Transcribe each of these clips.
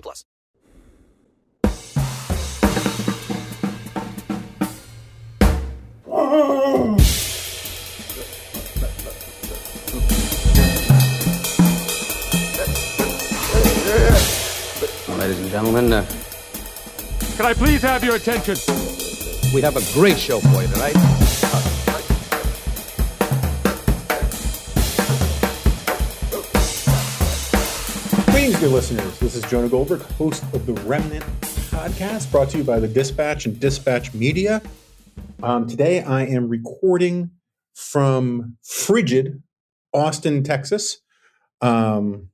plus. Ladies and gentlemen, uh, Can I please have your attention? we have a great show for you tonight. Dear listeners. This is Jonah Goldberg, host of the Remnant podcast, brought to you by the Dispatch and Dispatch Media. Um, today, I am recording from frigid Austin, Texas, um,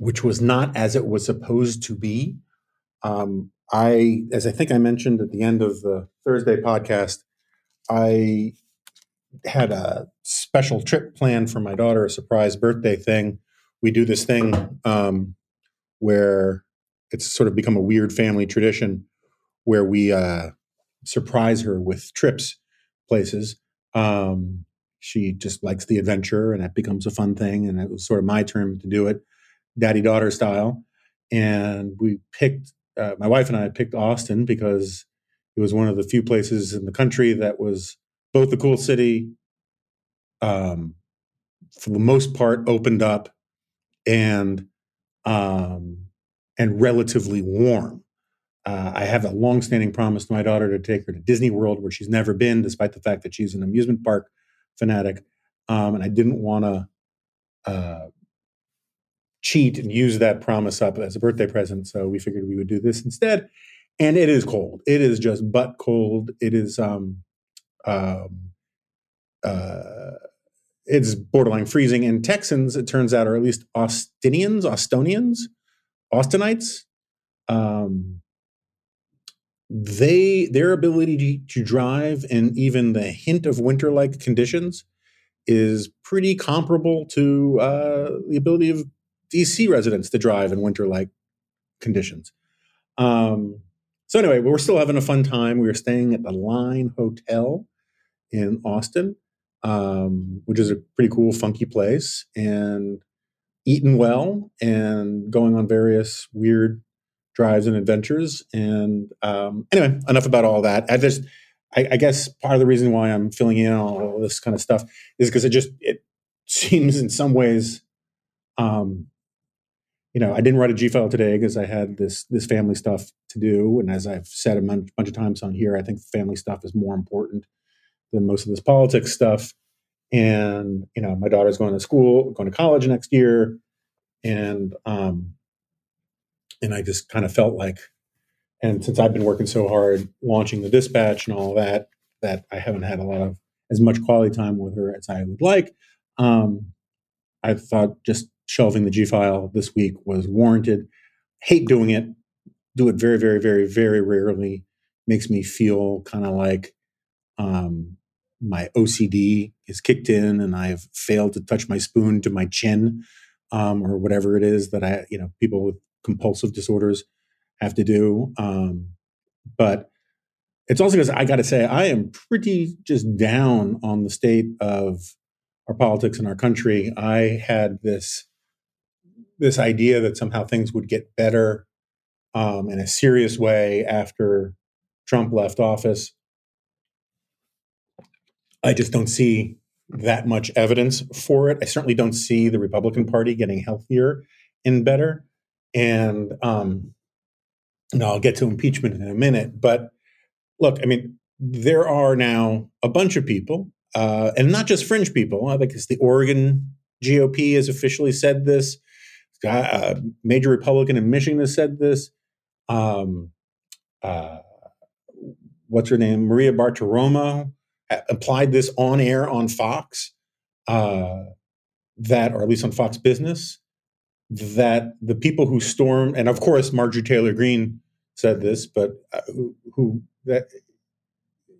which was not as it was supposed to be. Um, I, as I think I mentioned at the end of the Thursday podcast, I had a special trip planned for my daughter, a surprise birthday thing. We do this thing um, where it's sort of become a weird family tradition where we uh, surprise her with trips places. Um, she just likes the adventure, and it becomes a fun thing. And it was sort of my turn to do it, daddy daughter style. And we picked, uh, my wife and I picked Austin because it was one of the few places in the country that was both the cool city, um, for the most part, opened up and um, and relatively warm. Uh, I have a longstanding promise to my daughter to take her to Disney World, where she's never been, despite the fact that she's an amusement park fanatic. Um, and I didn't want to uh, cheat and use that promise up as a birthday present, so we figured we would do this instead. And it is cold. It is just butt cold. It is um, um, uh, it's borderline freezing. And Texans, it turns out, or at least Austinians, Austonians, Austinites, um, they their ability to, drive in even the hint of winter-like conditions is pretty comparable to uh, the ability of DC residents to drive in winter-like conditions. Um, so anyway, we're still having a fun time. We were staying at the Line Hotel in Austin um, which is a pretty cool, funky place, and eating well and going on various weird drives and adventures. And um, anyway, enough about all that. I just, I, I, guess part of the reason why I'm filling in all this kind of stuff is because it just it seems in some ways, um, you know, I didn't write a G file today because I had this this family stuff to do, and as I've said a bunch of times on here, I think family stuff is more important than most of this politics stuff. And you know, my daughter's going to school, going to college next year, and um, and I just kind of felt like, and since I've been working so hard launching the dispatch and all that, that I haven't had a lot of as much quality time with her as I would like. Um, I thought just shelving the G file this week was warranted. Hate doing it. Do it very, very, very, very rarely. Makes me feel kind of like um, my OCD is kicked in and I've failed to touch my spoon to my chin um, or whatever it is that I, you know, people with compulsive disorders have to do. Um, but it's also because I got to say, I am pretty just down on the state of our politics in our country. I had this this idea that somehow things would get better um, in a serious way after Trump left office. I just don't see that much evidence for it. I certainly don't see the Republican Party getting healthier and better. And um, I'll get to impeachment in a minute. But look, I mean, there are now a bunch of people, uh, and not just fringe people. I think it's the Oregon GOP has officially said this. A major Republican in Michigan has said this. Um, uh, what's her name? Maria Bartiromo applied this on air on Fox, uh, that or at least on Fox Business, that the people who stormed, and of course Marjorie Taylor Greene said this, but uh, who, who that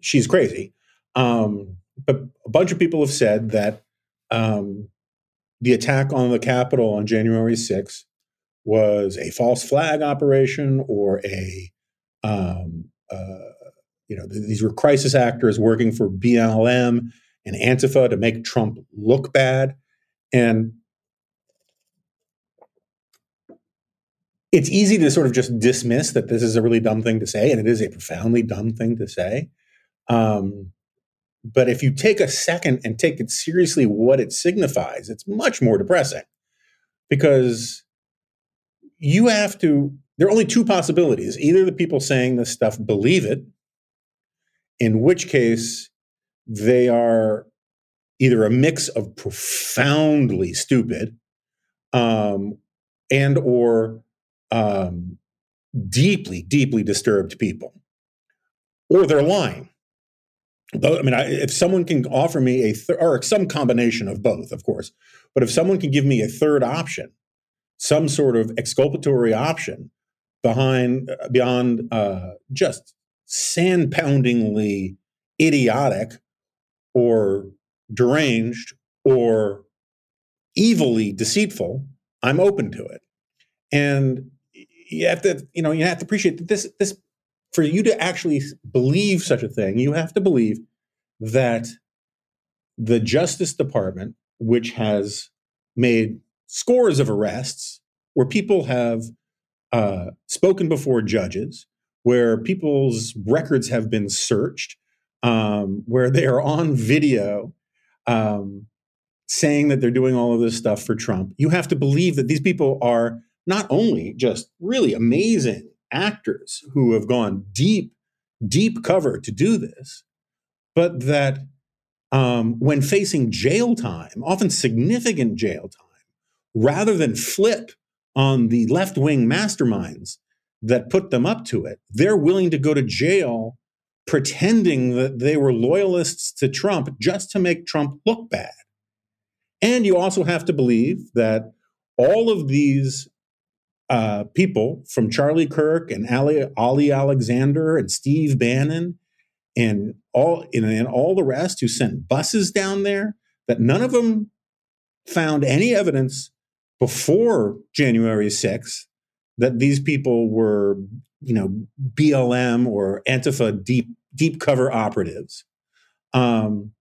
she's crazy. Um, but a bunch of people have said that um, the attack on the Capitol on January 6th was a false flag operation or a, um, uh, you know, th- these were crisis actors working for BLM and Antifa to make Trump look bad. And it's easy to sort of just dismiss that this is a really dumb thing to say, and it is a profoundly dumb thing to say. Um, but if you take a second and take it seriously, what it signifies, it's much more depressing because you have to. There are only two possibilities. Either the people saying this stuff believe it, in which case they are either a mix of profoundly stupid um, and or um, deeply, deeply disturbed people, or they're lying. I mean, I, if someone can offer me a th- or some combination of both, of course, but if someone can give me a third option, some sort of exculpatory option behind uh, beyond uh, just sand poundingly idiotic or deranged or evilly deceitful, I'm open to it. And you have to, you know, you have to appreciate that this this for you to actually believe such a thing, you have to believe that the Justice Department, which has made scores of arrests where people have uh, spoken before judges, where people's records have been searched, um, where they are on video um, saying that they're doing all of this stuff for Trump, you have to believe that these people are not only just really amazing actors who have gone deep, deep cover to do this, but that um, when facing jail time, often significant jail time, rather than flip on the left wing masterminds that put them up to it, they're willing to go to jail pretending that they were loyalists to Trump just to make Trump look bad. And you also have to believe that all of these uh, people from Charlie Kirk and Ali, Ali Alexander and Steve Bannon and all and, and all the rest who sent buses down there that none of them found any evidence before January 6th that these people were, you know, BLM or Antifa deep deep cover operatives. Um,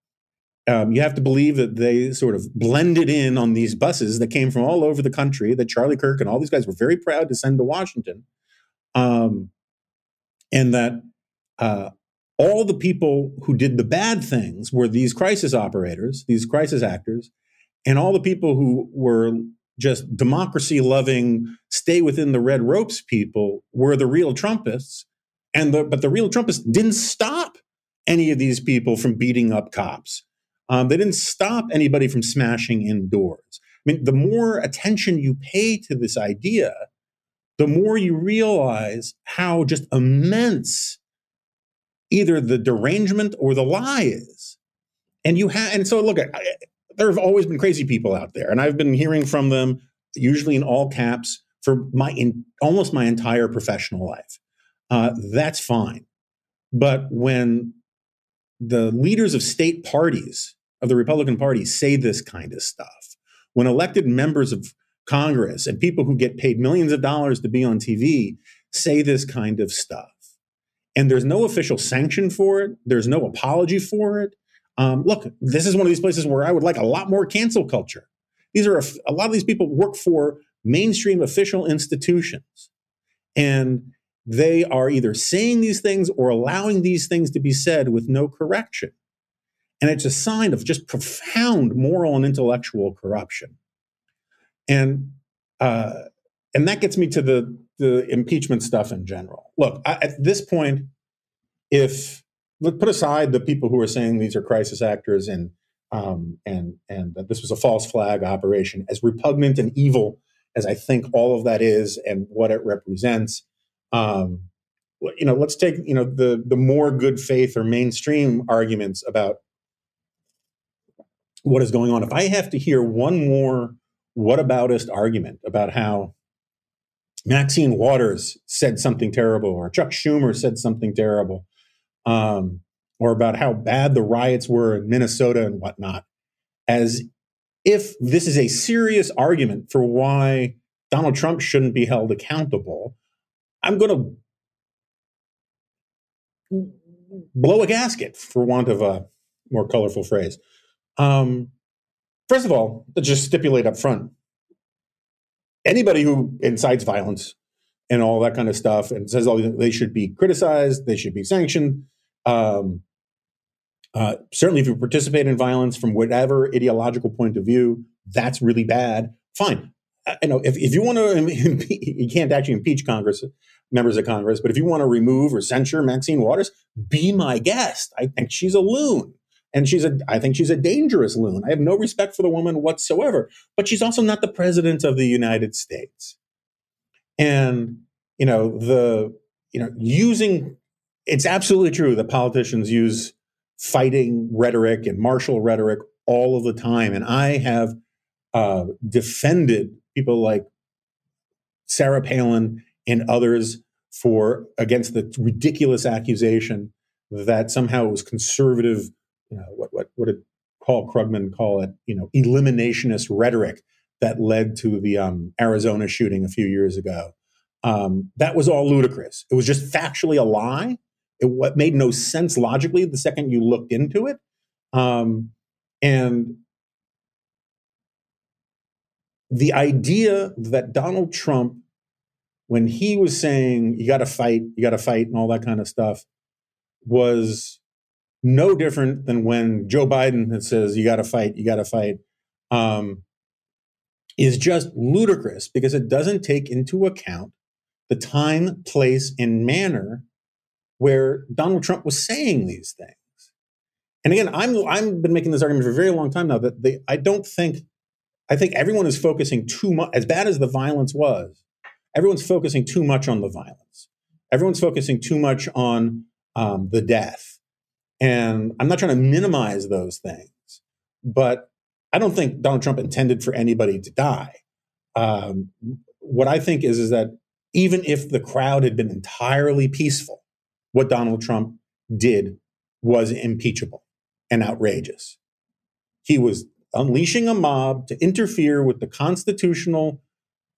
um, you have to believe that they sort of blended in on these buses that came from all over the country that Charlie Kirk and all these guys were very proud to send to Washington. Um, and that uh, all the people who did the bad things were these crisis operators, these crisis actors, and all the people who were just democracy loving, stay within the red ropes people were the real Trumpists. And the, but the real Trumpists didn't stop any of these people from beating up cops um, they didn't stop anybody from smashing in doors. I mean, the more attention you pay to this idea, the more you realize how just immense either the derangement or the lie is. And you have, and so look, I, there have always been crazy people out there, and I've been hearing from them, usually in all caps, for my in, almost my entire professional life. Uh, that's fine, but when the leaders of state parties of the Republican Party say this kind of stuff. When elected members of Congress and people who get paid millions of dollars to be on TV say this kind of stuff, and there's no official sanction for it, there's no apology for it. Um, look, this is one of these places where I would like a lot more cancel culture. These are a, a lot of these people work for mainstream official institutions, and they are either saying these things or allowing these things to be said with no correction. And it's a sign of just profound moral and intellectual corruption. And uh, and that gets me to the the impeachment stuff in general. Look, I, at this point, if put aside the people who are saying these are crisis actors and um, and and that this was a false flag operation, as repugnant and evil as I think all of that is and what it represents. Um, you know, let's take you know the the more good faith or mainstream arguments about what is going on. If I have to hear one more whataboutist argument about how Maxine Waters said something terrible or Chuck Schumer said something terrible, um, or about how bad the riots were in Minnesota and whatnot, as if this is a serious argument for why Donald Trump shouldn't be held accountable, I'm going to blow a gasket, for want of a more colorful phrase. Um, first of all, just stipulate up front anybody who incites violence and all that kind of stuff and says oh, they should be criticized, they should be sanctioned. Um, uh, certainly, if you participate in violence from whatever ideological point of view, that's really bad. Fine. Uh, know if, if you want to, you can't actually impeach Congress members of Congress, but if you want to remove or censure Maxine Waters, be my guest. I think she's a loon. And she's a, I think she's a dangerous loon. I have no respect for the woman whatsoever, but she's also not the president of the United States. And, you know, the, you know, using, it's absolutely true that politicians use fighting rhetoric and martial rhetoric all of the time. And I have uh, defended people like Sarah Palin and others for against the ridiculous accusation that somehow it was conservative you know, what what what did Paul Krugman call it? You know, eliminationist rhetoric that led to the um, Arizona shooting a few years ago. Um, that was all ludicrous. It was just factually a lie. It what made no sense logically the second you looked into it. Um, and the idea that Donald Trump, when he was saying you got to fight, you got to fight, and all that kind of stuff, was no different than when Joe Biden says, you got to fight, you got to fight, um, is just ludicrous because it doesn't take into account the time, place, and manner where Donald Trump was saying these things. And again, I'm I've been making this argument for a very long time now that they, I don't think I think everyone is focusing too much as bad as the violence was. Everyone's focusing too much on the violence. Everyone's focusing too much on um, the death and I'm not trying to minimize those things, but I don't think Donald Trump intended for anybody to die. Um, what I think is, is that even if the crowd had been entirely peaceful, what Donald Trump did was impeachable and outrageous. He was unleashing a mob to interfere with the constitutional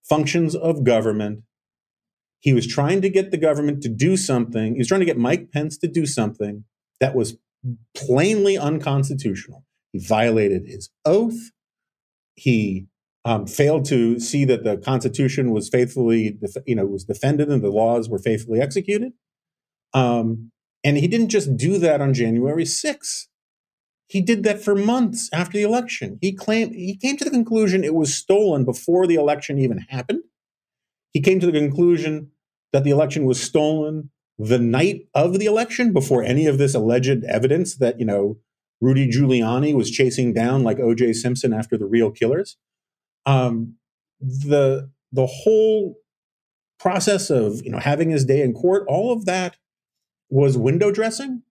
functions of government. He was trying to get the government to do something. He was trying to get Mike Pence to do something that was plainly unconstitutional. He violated his oath. He um, failed to see that the Constitution was faithfully, you know, was defended and the laws were faithfully executed. Um, and he didn't just do that on January 6th. He did that for months after the election. He claimed he came to the conclusion it was stolen before the election even happened. He came to the conclusion that the election was stolen the night of the election before any of this alleged evidence that, you know, Rudy Giuliani was chasing down like OJ Simpson after the real killers. Um, the the whole process of you know having his day in court, all of that was window dressing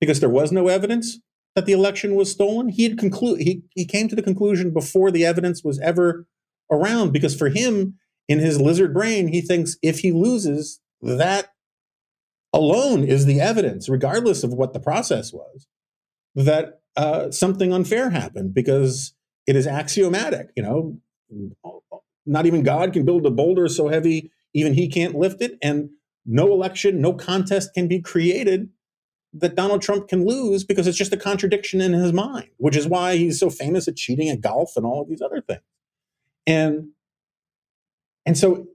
because there was no evidence that the election was stolen. He had conclude he he came to the conclusion before the evidence was ever around because for him in his lizard brain he thinks if he loses that alone is the evidence, regardless of what the process was, that uh, something unfair happened because it is axiomatic. You know, not even God can build a boulder so heavy, even he can't lift it. And no election, no contest can be created that Donald Trump can lose because it's just a contradiction in his mind, which is why he's so famous at cheating at golf and all of these other things. And and so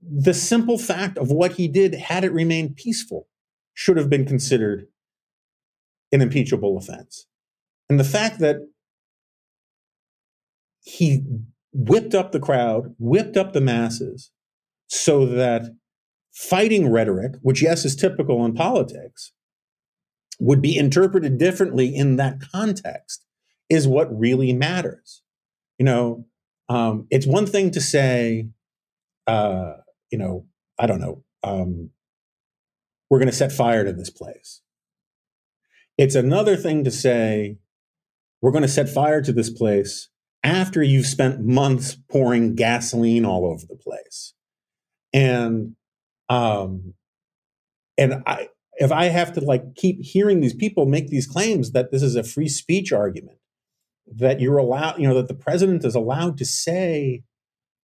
the simple fact of what he did, had it remained peaceful, should have been considered an impeachable offense. And the fact that he whipped up the crowd, whipped up the masses, so that fighting rhetoric, which, yes, is typical in politics, would be interpreted differently in that context is what really matters. You know, um, it's one thing to say, uh, you know, I don't know, um, we're going to set fire to this place. It's another thing to say, we're going to set fire to this place after you've spent months pouring gasoline all over the place. And um and I if I have to like keep hearing these people make these claims that this is a free speech argument, that you're allowed, you know, that the president is allowed to say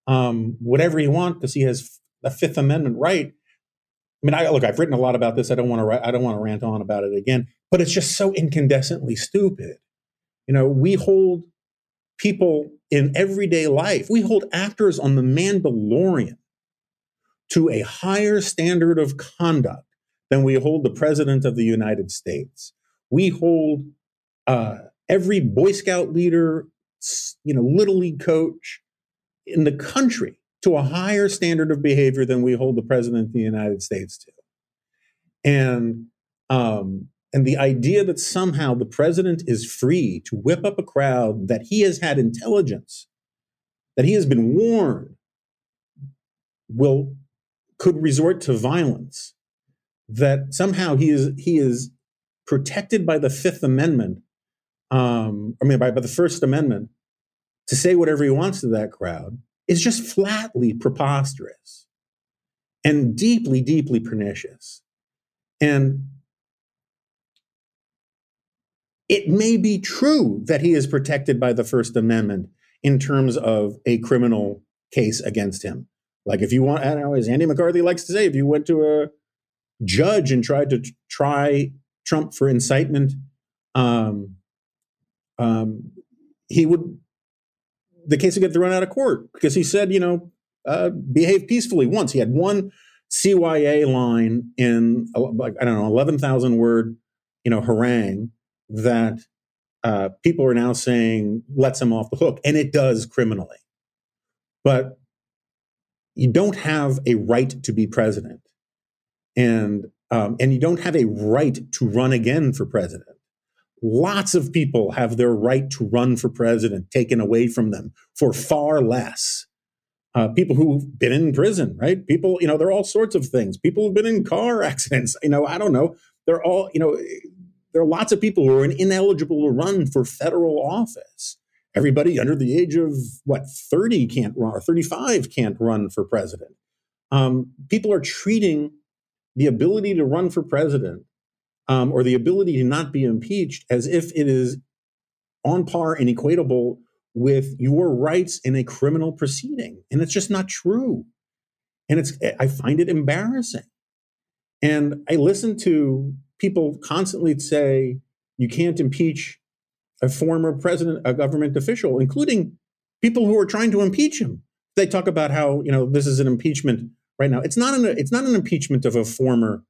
um, whatever he wants because he has a Fifth Amendment right. I mean, I look, I've written a lot about this. I don't want to, I don't want to rant on about it again, but it's just so incandescently stupid. You know, we hold people in everyday life, we hold actors on the Mandalorian to a higher standard of conduct than we hold the president of the United States. We hold uh, every Boy Scout leader, you know, little league coach in the country to a higher standard of behavior than we hold the president of the United States to. And um, and the idea that somehow the president is free to whip up a crowd that he has had intelligence, that he has been warned, will could resort to violence that somehow he is he is protected by the Fifth Amendment. Um, I mean, by, by the First Amendment to say whatever he wants to that crowd is just flatly preposterous and deeply, deeply pernicious. And it may be true that he is protected by the First Amendment in terms of a criminal case against him. Like if you want, I don't know, as Andy McCarthy likes to say, if you went to a judge and tried to try Trump for incitement, um, um, he would the case would get thrown out of court because he said, you know, uh, behave peacefully once. He had one CYA line in like I don't know, eleven thousand word, you know, harangue that uh, people are now saying lets him off the hook, and it does criminally. But you don't have a right to be president and um, and you don't have a right to run again for president. Lots of people have their right to run for president taken away from them for far less. Uh, people who've been in prison, right? People, you know, there are all sorts of things. People who've been in car accidents. You know, I don't know. They're all, you know, there are lots of people who are ineligible to run for federal office. Everybody under the age of what 30 can't run, or 35 can't run for president. Um, people are treating the ability to run for president um, or the ability to not be impeached as if it is on par and equatable with your rights in a criminal proceeding. And it's just not true. And it's, I find it embarrassing. And I listen to people constantly say, you can't impeach a former president, a government official, including people who are trying to impeach him. They talk about how, you know, this is an impeachment right now. It's not an it's not an impeachment of a former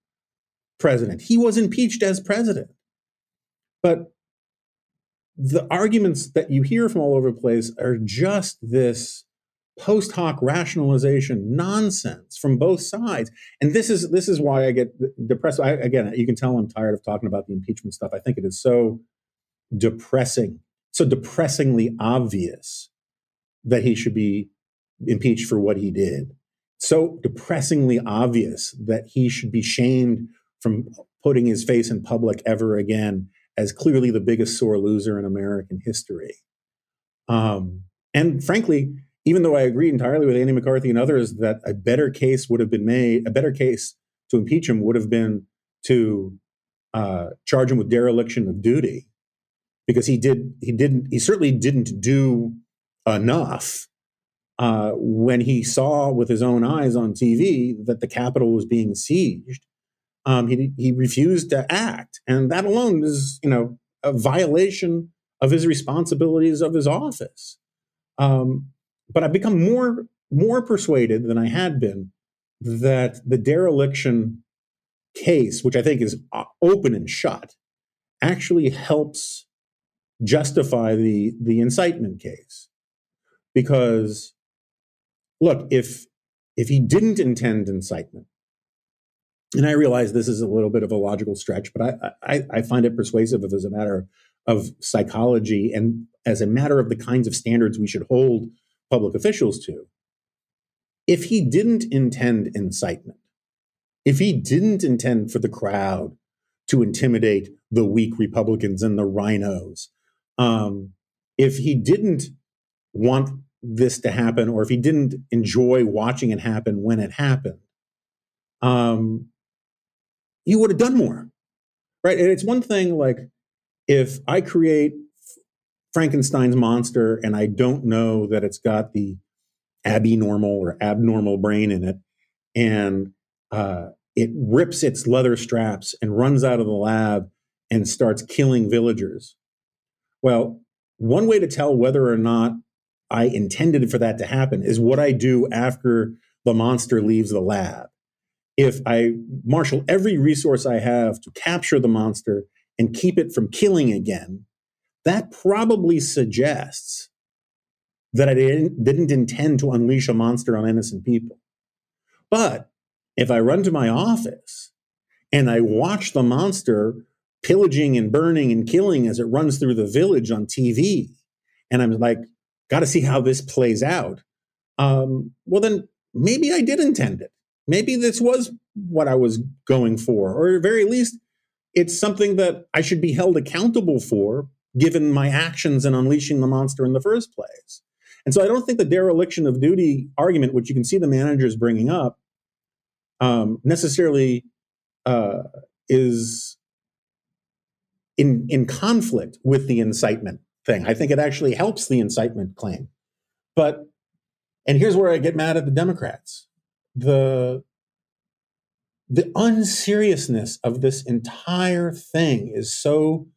president. He was impeached as president. But the arguments that you hear from all over the place are just this post hoc rationalization nonsense from both sides. And this is this is why i get depressed. I, again you can tell i'm tired of talking about the impeachment stuff. I think it is so depressing so depressingly obvious that he should be impeached for what he did. So depressingly obvious that he should be shamed from putting his face in public ever again as clearly the biggest sore loser in American history. Um, and frankly, even though I agree entirely with Andy McCarthy and others that a better case would have been made, a better case to impeach him would have been to uh, charge him with dereliction of duty, because he did he didn't he certainly didn't do enough uh, when he saw with his own eyes on TV that the Capitol was being sieged, um, he, he refused to act. And that alone is, you know, a violation of his responsibilities of his office. Um, but I've become more more persuaded than I had been that the dereliction case, which I think is uh, open and shut, actually helps justify the the incitement case. Because look, if if he didn't intend incitement, and I realize this is a little bit of a logical stretch, but I, I, I find it persuasive as a matter of psychology and as a matter of the kinds of standards we should hold public officials to. If he didn't intend incitement, if he didn't intend for the crowd to intimidate the weak Republicans and the RINOs, um, if he didn't want this to happen or if he didn't enjoy watching it happen when it happened, um, he would have done more. Right. And it's one thing like if I create Frankenstein's monster and I don't know that it's got the abnormal or abnormal brain in it, and uh, it rips its leather straps and runs out of the lab and starts killing villagers. Well, one way to tell whether or not I intended for that to happen is what I do after the monster leaves the lab. If I marshal every resource I have to capture the monster and keep it from killing again, that probably suggests that I didn't, didn't intend to unleash a monster on innocent people. But if I run to my office and I watch the monster pillaging and burning and killing as it runs through the village on TV, and I'm like, got to see how this plays out. Um, well, then maybe I did intend it. Maybe this was what I was going for, or at very least, it's something that I should be held accountable for given my actions in unleashing the monster in the first place. And so I don't think the dereliction of duty argument, which you can see the managers bringing up, um, necessarily uh, is in in conflict with the incitement thing. I think it actually helps the incitement claim. But and here's where I get mad at the Democrats. The the unseriousness of this entire thing is so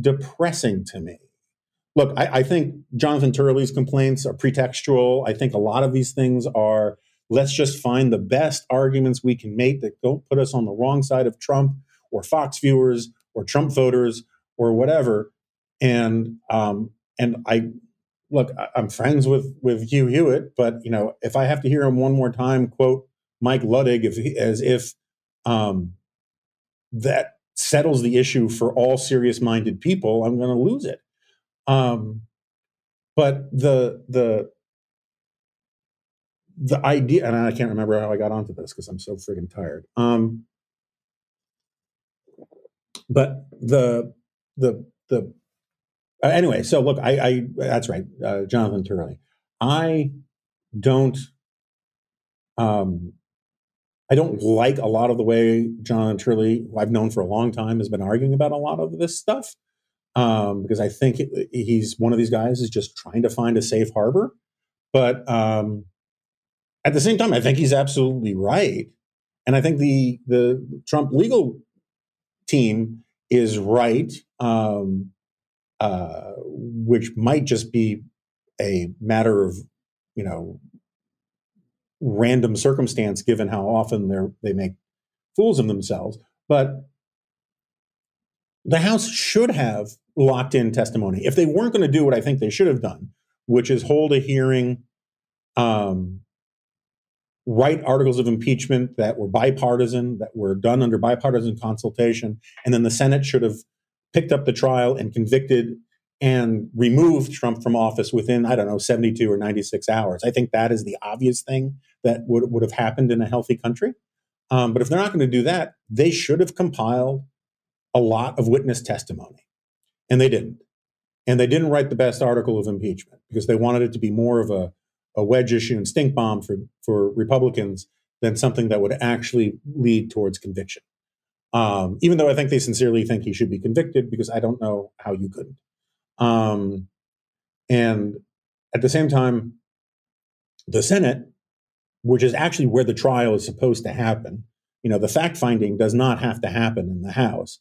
depressing to me. Look, I, I, think Jonathan Turley's complaints are pretextual. I think a lot of these things are let's just find the best arguments we can make that don't put us on the wrong side of Trump or Fox viewers or Trump voters or whatever. And um, and I look, I'm friends with with Hugh Hewitt, but you know, if I have to hear him one more time quote Mike Luttig if, as if um, that settles the issue for all serious minded people, I'm going to lose it. Um, but the the the idea, and I can't remember how I got onto this because I'm so friggin' tired. Um, but the the the uh, anyway, so look, I, I that's right, uh, Jonathan Turley. I don't um, I don't like a lot of the way John Turley, who I've known for a long time, has been arguing about a lot of this stuff. Um, because I think he's one of these guys is just trying to find a safe harbor. But um, at the same time, I think he's absolutely right, and I think the the Trump legal team is right, um, uh, which might just be a matter of you know random circumstance given how often they they make fools of themselves. But the House should have locked in testimony. If they weren't going to do what I think they should have done, which is hold a hearing, um, write articles of impeachment that were bipartisan, that were done under bipartisan consultation, and then the Senate should have picked up the trial and convicted and removed Trump from office within, I don't know, 72 or 96 hours. I think that is the obvious thing that would, would have happened in a healthy country. Um, but if they're not going to do that, they should have compiled a lot of witness testimony. And they didn't. And they didn't write the best article of impeachment because they wanted it to be more of a, a wedge issue and stink bomb for, for Republicans than something that would actually lead towards conviction. Um, even though I think they sincerely think he should be convicted because I don't know how you couldn't. Um, and at the same time, the Senate which is actually where the trial is supposed to happen. You know, the fact finding does not have to happen in the House.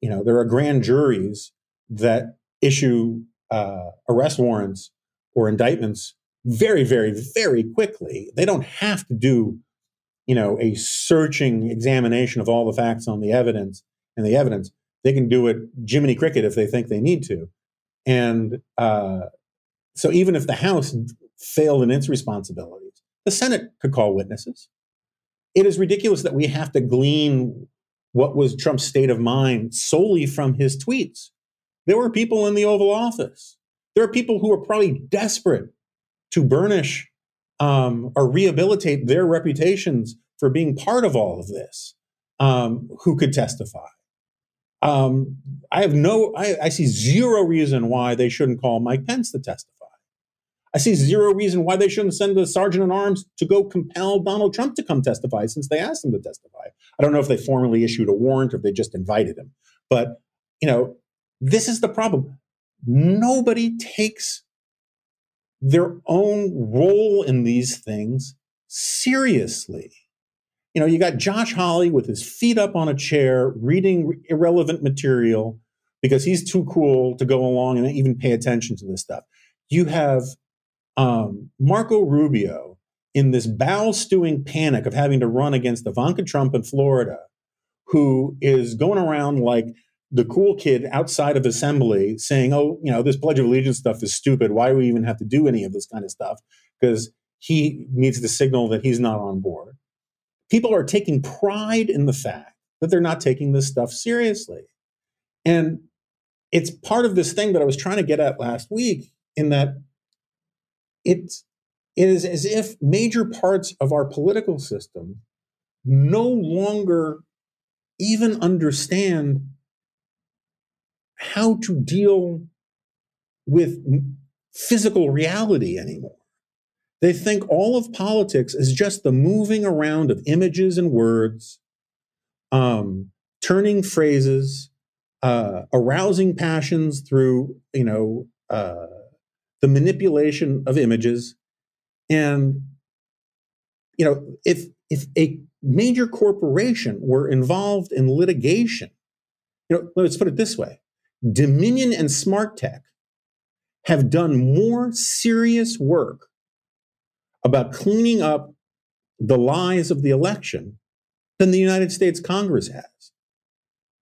You know, there are grand juries that issue uh, arrest warrants or indictments very, very, very quickly. They don't have to do, you know, a searching examination of all the facts on the evidence and the evidence. They can do it Jiminy Cricket if they think they need to. And uh, so even if the House failed in its responsibilities, the Senate could call witnesses. It is ridiculous that we have to glean what was Trump's state of mind solely from his tweets. There were people in the Oval Office. There are people who are probably desperate to burnish um, or rehabilitate their reputations for being part of all of this um, who could testify. Um, I have no, I, I see zero reason why they shouldn't call Mike Pence to testify. I see zero reason why they shouldn't send a sergeant at arms to go compel Donald Trump to come testify since they asked him to testify. I don't know if they formally issued a warrant or if they just invited him. But, you know, this is the problem. Nobody takes their own role in these things seriously. You know, you got Josh Hawley with his feet up on a chair reading irrelevant material because he's too cool to go along and even pay attention to this stuff. You have um, Marco Rubio in this bowel stewing panic of having to run against Ivanka Trump in Florida, who is going around like the cool kid outside of assembly saying, oh, you know, this Pledge of Allegiance stuff is stupid. Why do we even have to do any of this kind of stuff? Because he needs to signal that he's not on board. People are taking pride in the fact that they're not taking this stuff seriously. And it's part of this thing that I was trying to get at last week in that it's it is as if major parts of our political system no longer even understand how to deal with physical reality anymore. They think all of politics is just the moving around of images and words, um, turning phrases, uh, arousing passions through, you know, uh, the manipulation of images, and you know, if if a major corporation were involved in litigation, you know, let's put it this way: Dominion and Smartmatic have done more serious work about cleaning up the lies of the election than the United States Congress has.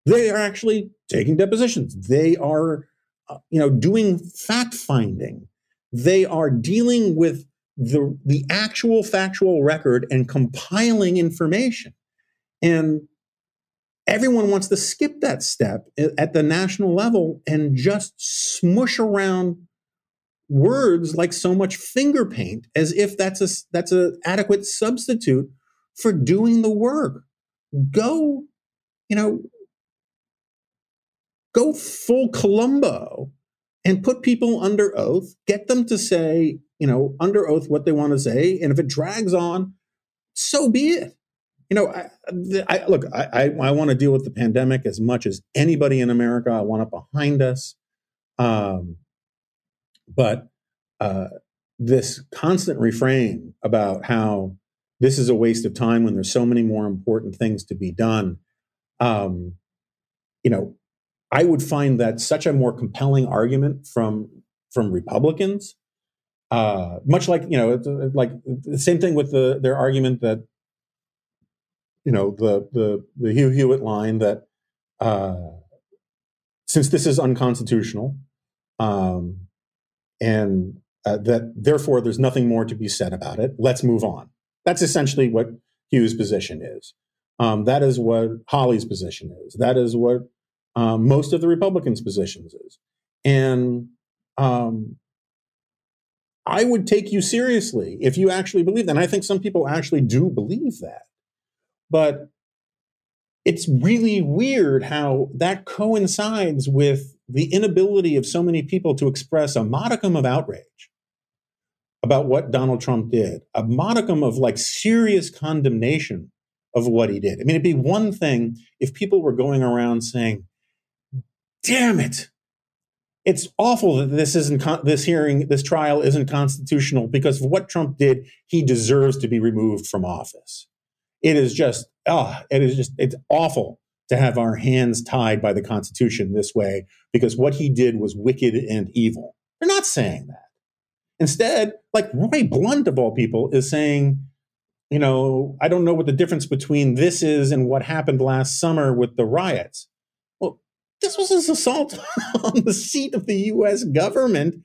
They are actually taking depositions. They are, Uh, you know, doing fact finding. They are dealing with the, the actual factual record and compiling information. And everyone wants to skip that step uh, at the national level and just smush around words like so much finger paint as if that's a that's an adequate substitute for doing the work go you know go full columbo and put people under oath get them to say you know under oath what they want to say and if it drags on so be it you know, I, I look, I, I, I want to deal with the pandemic as much as anybody in America. I want it behind us. Um, but uh, this constant refrain about how this is a waste of time when there's so many more important things to be done, um, you know, I would find that such a more compelling argument from from Republicans. Uh, much like you know, like the same thing with the their argument that you know the the the Hugh Hewitt line that uh, since this is unconstitutional, um, and uh, that therefore there's nothing more to be said about it. Let's move on. That's essentially what Hugh's position is. Um, that is what Hawley's position is. That is what um, most of the Republicans' positions is. And um, I would take you seriously if you actually believe that. And I think some people actually do believe that. But it's really weird how that coincides with the inability of so many people to express a modicum of outrage about what Donald Trump did, a modicum of like serious condemnation of what he did. I mean, it'd be one thing if people were going around saying, damn it, it's awful that this isn't con- this hearing, this trial isn't constitutional because of what Trump did. He deserves to be removed from office. It is just, ah, oh, it is just, it's awful to have our hands tied by the Constitution this way because what he did was wicked and evil. They're not saying that. Instead, like Roy Blunt of all people is saying, you know, I don't know what the difference between this is and what happened last summer with the riots. This was an assault on the seat of the US government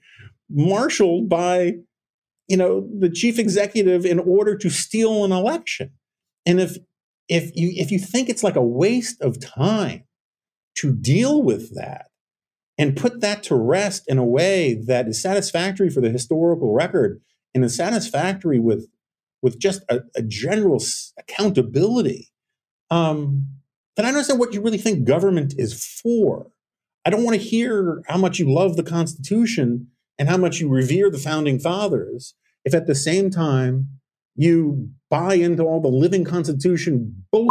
marshaled by, you know, the chief executive in order to steal an election. And if if you if you think it's like a waste of time to deal with that and put that to rest in a way that is satisfactory for the historical record and is satisfactory with with just a, a general accountability, um, then I understand what you really think government is for. I don't want to hear how much you love the Constitution and how much you revere the founding fathers if at the same time you buy into all the living constitution bull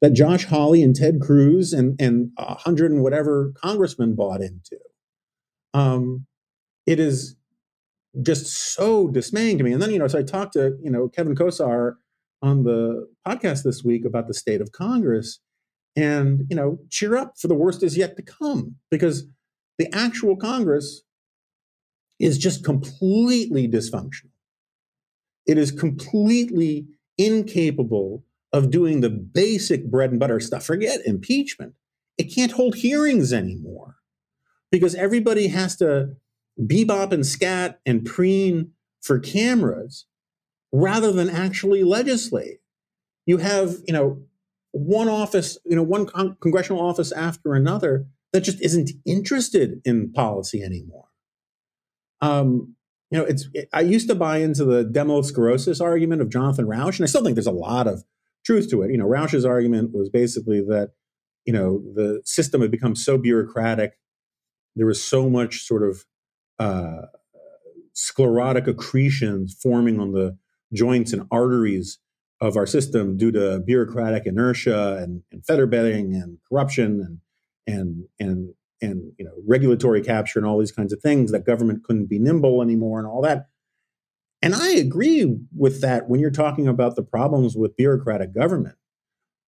that Josh Hawley and Ted Cruz and and a hundred and whatever congressmen bought into. Um, it is just so dismaying to me. And then you know, so I talked to you know Kevin Kosar on the podcast this week about the state of Congress, and you know, cheer up for the worst is yet to come because the actual Congress is just completely dysfunctional. It is completely incapable of doing the basic bread and butter stuff. Forget impeachment. It can't hold hearings anymore because everybody has to bebop and scat and preen for cameras rather than actually legislate. You have, you know, one office, you know, one con- congressional office after another that just isn't interested in policy anymore. Um, you know, it's it, I used to buy into the demosclerosis argument of Jonathan Rauch, and I still think there's a lot of truth to it. You know, Rauch's argument was basically that you know the system had become so bureaucratic, there was so much sort of uh, sclerotic accretions forming on the joints and arteries of our system due to bureaucratic inertia and, and bedding and corruption and and and and you know regulatory capture and all these kinds of things that government couldn't be nimble anymore and all that. And i agree with that when you're talking about the problems with bureaucratic government.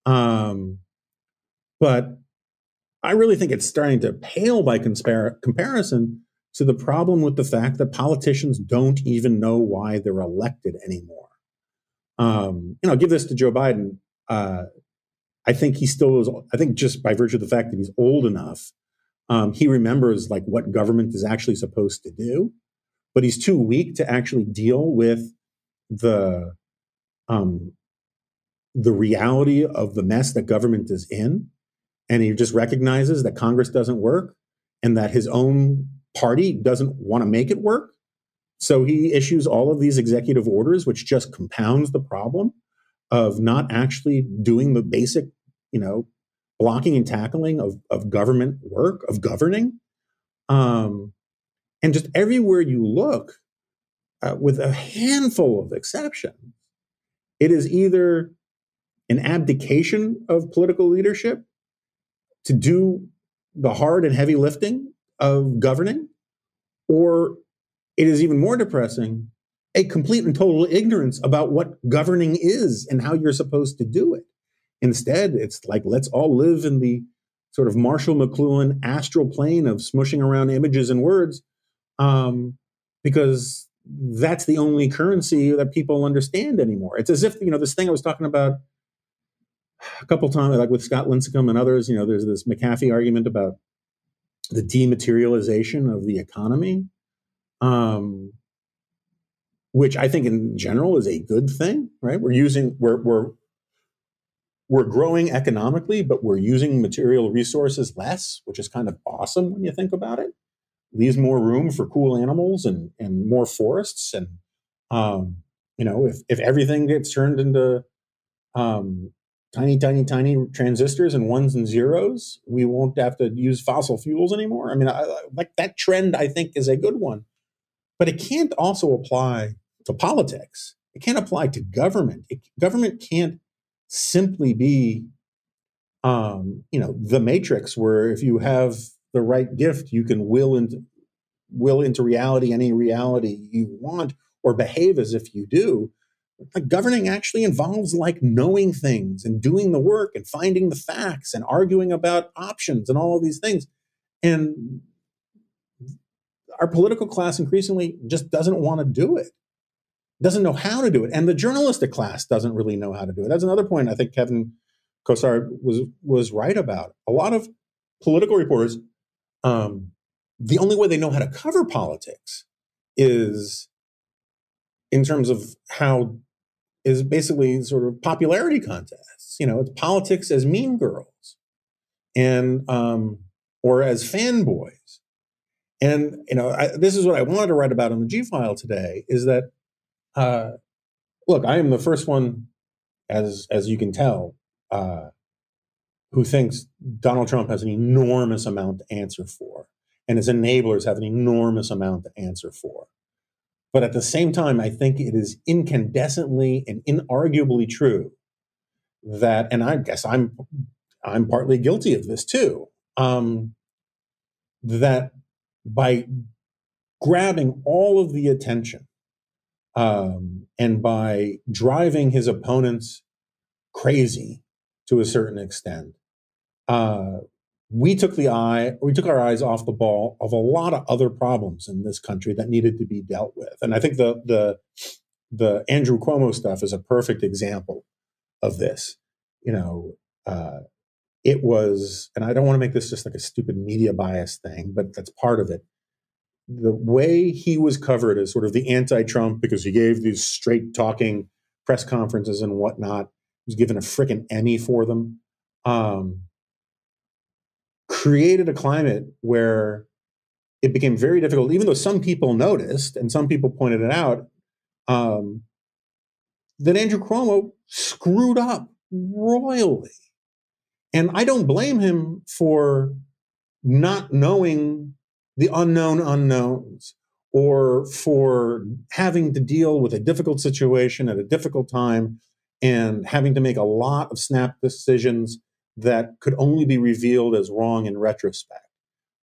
Um, but i really think it's starting to pale by conspar- comparison to the problem with the fact that politicians don't even know why they're elected anymore um, you know give this to joe biden uh, i think he still is i think just by virtue of the fact that he's old enough um, he remembers like what government is actually supposed to do, but he's too weak to actually deal with the um, the reality of the mess that government is in, and he just recognizes that Congress doesn't work and that his own party doesn't want to make it work. So he issues all of these executive orders, which just compounds the problem of not actually doing the basic, you know, blocking and tackling of, of government work, of governing. Um, and just everywhere you look, uh, with a handful of exceptions, it is either an abdication of political leadership to do the hard and heavy lifting of governing, or it is even more depressing a complete and total ignorance about what governing is and how you're supposed to do it. Instead, it's like let's all live in the sort of Marshall McLuhan astral plane of smushing around images and words, um, because that's the only currency that people understand anymore. It's as if you know this thing I was talking about a couple times, like with Scott Lincicome and others. You know, there's this McAfee argument about the dematerialization of the economy, um, which I think in general is a good thing. Right? We're using we're we're we're growing economically, but we're using material resources less, which is kind of awesome when you think about it. Leaves more room for cool animals and and more forests. And um, you know, if if everything gets turned into um, tiny, tiny, tiny transistors and ones and zeros, we won't have to use fossil fuels anymore. I mean, I, like that trend, I think is a good one, but it can't also apply to politics. It can't apply to government. It, government can't simply be um, you know the matrix where if you have the right gift you can will into will into reality any reality you want or behave as if you do like governing actually involves like knowing things and doing the work and finding the facts and arguing about options and all of these things and our political class increasingly just doesn't want to do it doesn't know how to do it, and the journalistic class doesn't really know how to do it. That's another point I think Kevin Kosar was was right about. A lot of political reporters, um, the only way they know how to cover politics is in terms of how is basically sort of popularity contests. You know, it's politics as mean girls, and um, or as fanboys. And you know, I, this is what I wanted to write about in the G file today: is that uh, look, I am the first one, as as you can tell, uh, who thinks Donald Trump has an enormous amount to answer for, and his enablers have an enormous amount to answer for. But at the same time, I think it is incandescently and inarguably true that, and I guess I'm I'm partly guilty of this too, um, that by grabbing all of the attention um, and by driving his opponents crazy to a certain extent, uh, we took the eye, we took our eyes off the ball of a lot of other problems in this country that needed to be dealt with. And I think the the the Andrew Cuomo stuff is a perfect example of this. You know, uh, it was, and I don't want to make this just like a stupid media bias thing, but that's part of it. The way he was covered as sort of the anti-Trump because he gave these straight talking press conferences and whatnot. He was given a freaking Emmy for them. Um, created a climate where it became very difficult, even though some people noticed and some people pointed it out, um, that Andrew Cuomo screwed up royally. And I don't blame him for not knowing the unknown unknowns or for having to deal with a difficult situation at a difficult time and having to make a lot of snap decisions that could only be revealed as wrong in retrospect.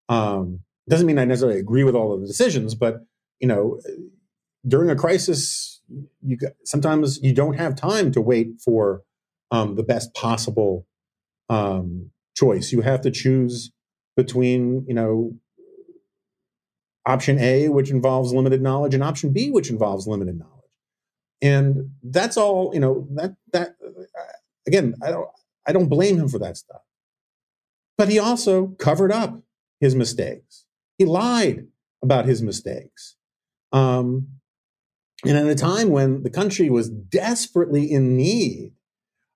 Um, doesn't mean I necessarily agree with all of the decisions, but you know, during a crisis, you sometimes you don't have time to wait for um, the best possible um, choice. You have to choose between you know option A, which involves limited knowledge, and option B, which involves limited knowledge. And that's all you know. That that uh, again, I don't. I don't blame him for that stuff. But he also covered up his mistakes. He lied about his mistakes. Um, and at a time when the country was desperately in need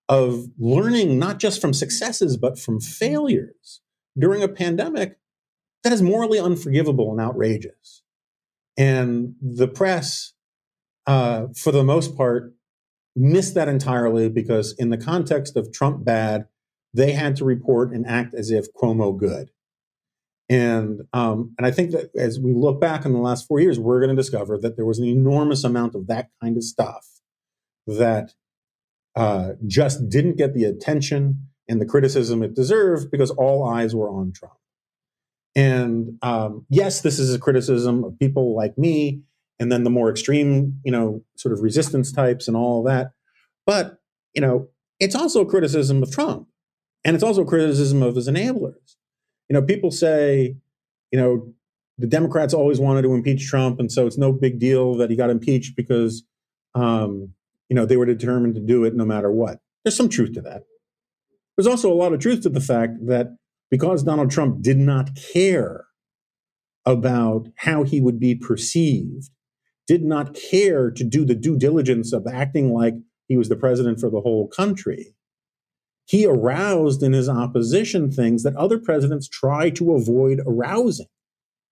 of learning not just from successes, but from failures during a pandemic, that is morally unforgivable and outrageous. And the press, uh, for the most part, missed that entirely because, in the context of Trump bad, they had to report and act as if Cuomo good. And um, and I think that as we look back in the last four years, we're going to discover that there was an enormous amount of that kind of stuff that uh, just didn't get the attention and the criticism it deserved because all eyes were on Trump. And um, yes, this is a criticism of people like me and then the more extreme, you know, sort of resistance types and all that. But, you know, it's also a criticism of Trump. And it's also a criticism of his enablers. You know, people say, you know, the Democrats always wanted to impeach Trump, and so it's no big deal that he got impeached because, um, you know, they were determined to do it no matter what. There's some truth to that. There's also a lot of truth to the fact that because Donald Trump did not care about how he would be perceived did not care to do the due diligence of acting like he was the president for the whole country. He aroused in his opposition things that other presidents try to avoid arousing.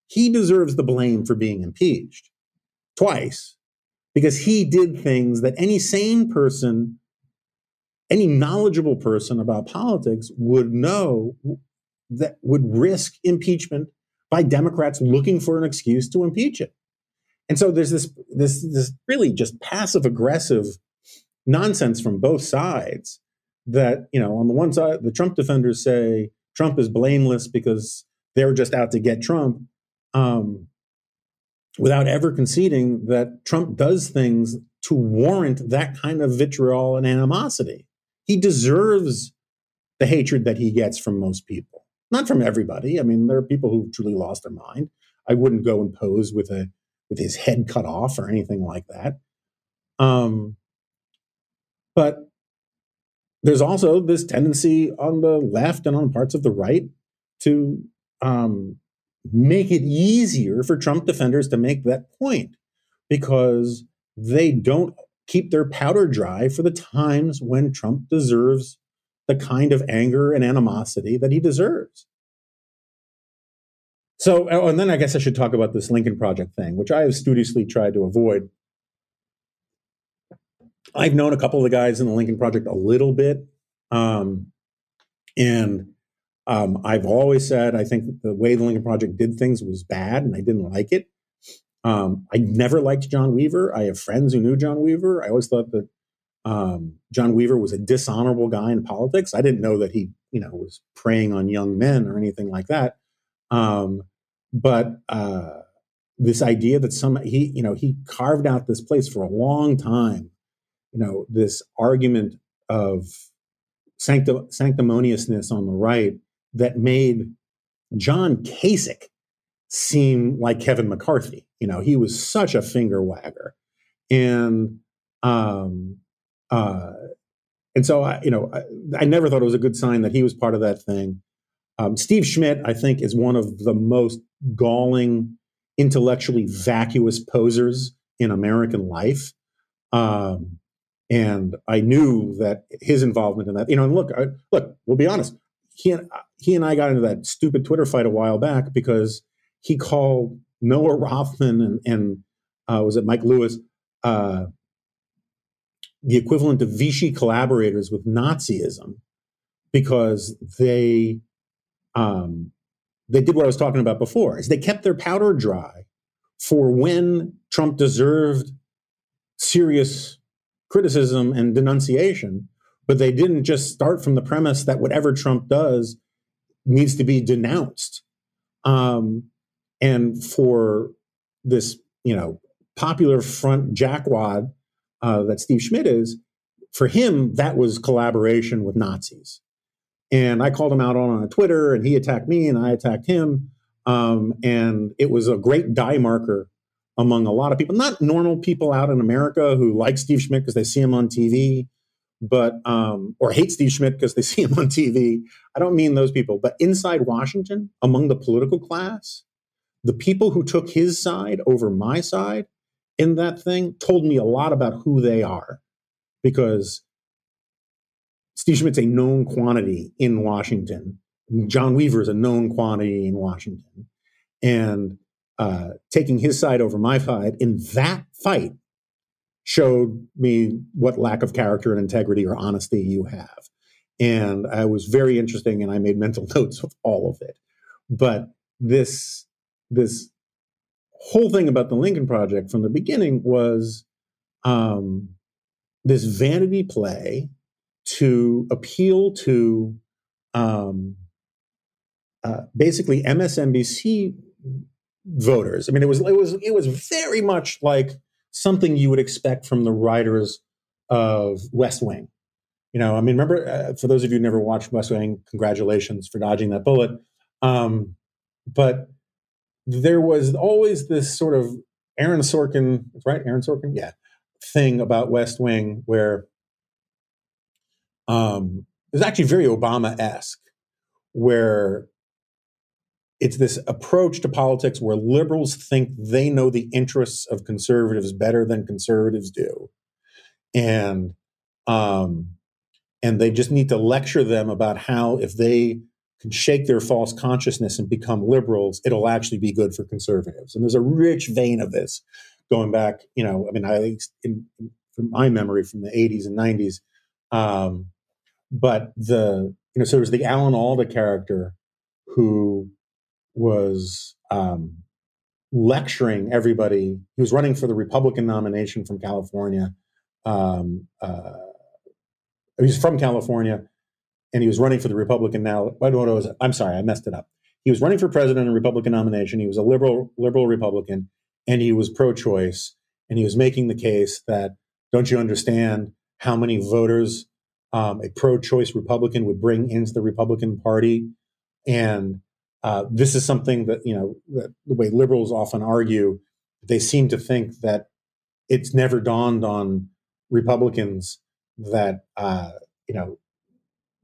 He deserves the blame for being impeached twice because he did things that any sane person, any knowledgeable person about politics would know that would risk impeachment by Democrats looking for an excuse to impeach it. And so there's this this this really just passive aggressive nonsense from both sides that, you know, on the one side the Trump defenders say Trump is blameless because they're just out to get Trump. Um, without ever conceding that Trump does things to warrant that kind of vitriol and animosity. He deserves the hatred that he gets from most people, not from everybody. I mean, there are people who truly lost their mind. I wouldn't go and pose with a with his head cut off or anything like that. Um, but there's also this tendency on the left and on parts of the right to um, make it easier for Trump defenders to make that point because they don't keep their powder dry for the times when Trump deserves the kind of anger and animosity that he deserves. So, oh, and then I guess I should talk about this Lincoln Project thing, which I have studiously tried to avoid. I've known a couple of the guys in the Lincoln Project a little bit, um, and Um, I've always said I think the way the Lincoln Project did things was bad, and I didn't like it. Um, I never liked John Weaver. I have friends who knew John Weaver. I always thought that um, John Weaver was a dishonorable guy in politics. I didn't know that he, you know, was preying on young men or anything like that. Um, but uh, this idea that some he, you know, he carved out this place for a long time. You know, this argument of sancti- sanctimoniousness on the right that made John Kasich seem like Kevin McCarthy. You know, he was such a finger wagger, and um, uh, and so I, you know, I, I, never thought it was a good sign that he was part of that thing. Um, Steve Schmidt, I think, is one of the most galling, intellectually vacuous posers in American life. Um, and I knew that his involvement in that, you know, and look, I, look, we'll be honest. He and he and I got into that stupid Twitter fight a while back because he called Noah Rothman and, and uh, was it Mike Lewis uh, the equivalent of Vichy collaborators with Nazism because they um, they did what I was talking about before is they kept their powder dry for when Trump deserved serious criticism and denunciation, but they didn't just start from the premise that whatever Trump does needs to be denounced. Um, and for this, you know, popular front jackwad uh, that Steve Schmidt is, for him, that was collaboration with Nazis. And I called him out on, on Twitter, and he attacked me, and I attacked him. Um, and it was a great dye marker among a lot of people, not normal people out in America who like Steve Schmidt because they see him on TV, but um, or hate Steve Schmidt because they see him on TV. I don't mean those people, but inside Washington, among the political class, the people who took his side over my side in that thing told me a lot about who they are because Steve Schmidt's a known quantity in Washington. John Weaver is a known quantity in Washington. And uh, taking his side over my side in that fight showed me what lack of character and integrity or honesty you have. And I was very interesting and I made mental notes of all of it. But this, this whole thing about the Lincoln Project from the beginning was um, this vanity play to appeal to um, uh, basically MSNBC voters. I mean, it was it was it was very much like something you would expect from the writers of West Wing. You know, I mean, remember uh, for those of you who never watched West Wing, congratulations for dodging that bullet. Um, but there was always this sort of Aaron Sorkin, right? Aaron Sorkin, yeah, thing about West Wing where um, it was actually very Obama esque, where it's this approach to politics where liberals think they know the interests of conservatives better than conservatives do, and um, and they just need to lecture them about how if they can shake their false consciousness and become liberals, it'll actually be good for conservatives. And there's a rich vein of this going back, you know, I mean, I in, from my memory from the 80s and 90s. Um, but the, you know, so there's the Alan Alda character who was um, lecturing everybody. He was running for the Republican nomination from California. Um, uh, from California and he was running for the Republican now. What was it? I'm sorry, I messed it up. He was running for president in a Republican nomination. He was a liberal liberal Republican, and he was pro-choice. And he was making the case that don't you understand how many voters um, a pro-choice Republican would bring into the Republican Party? And uh, this is something that you know that the way liberals often argue. They seem to think that it's never dawned on Republicans that uh, you know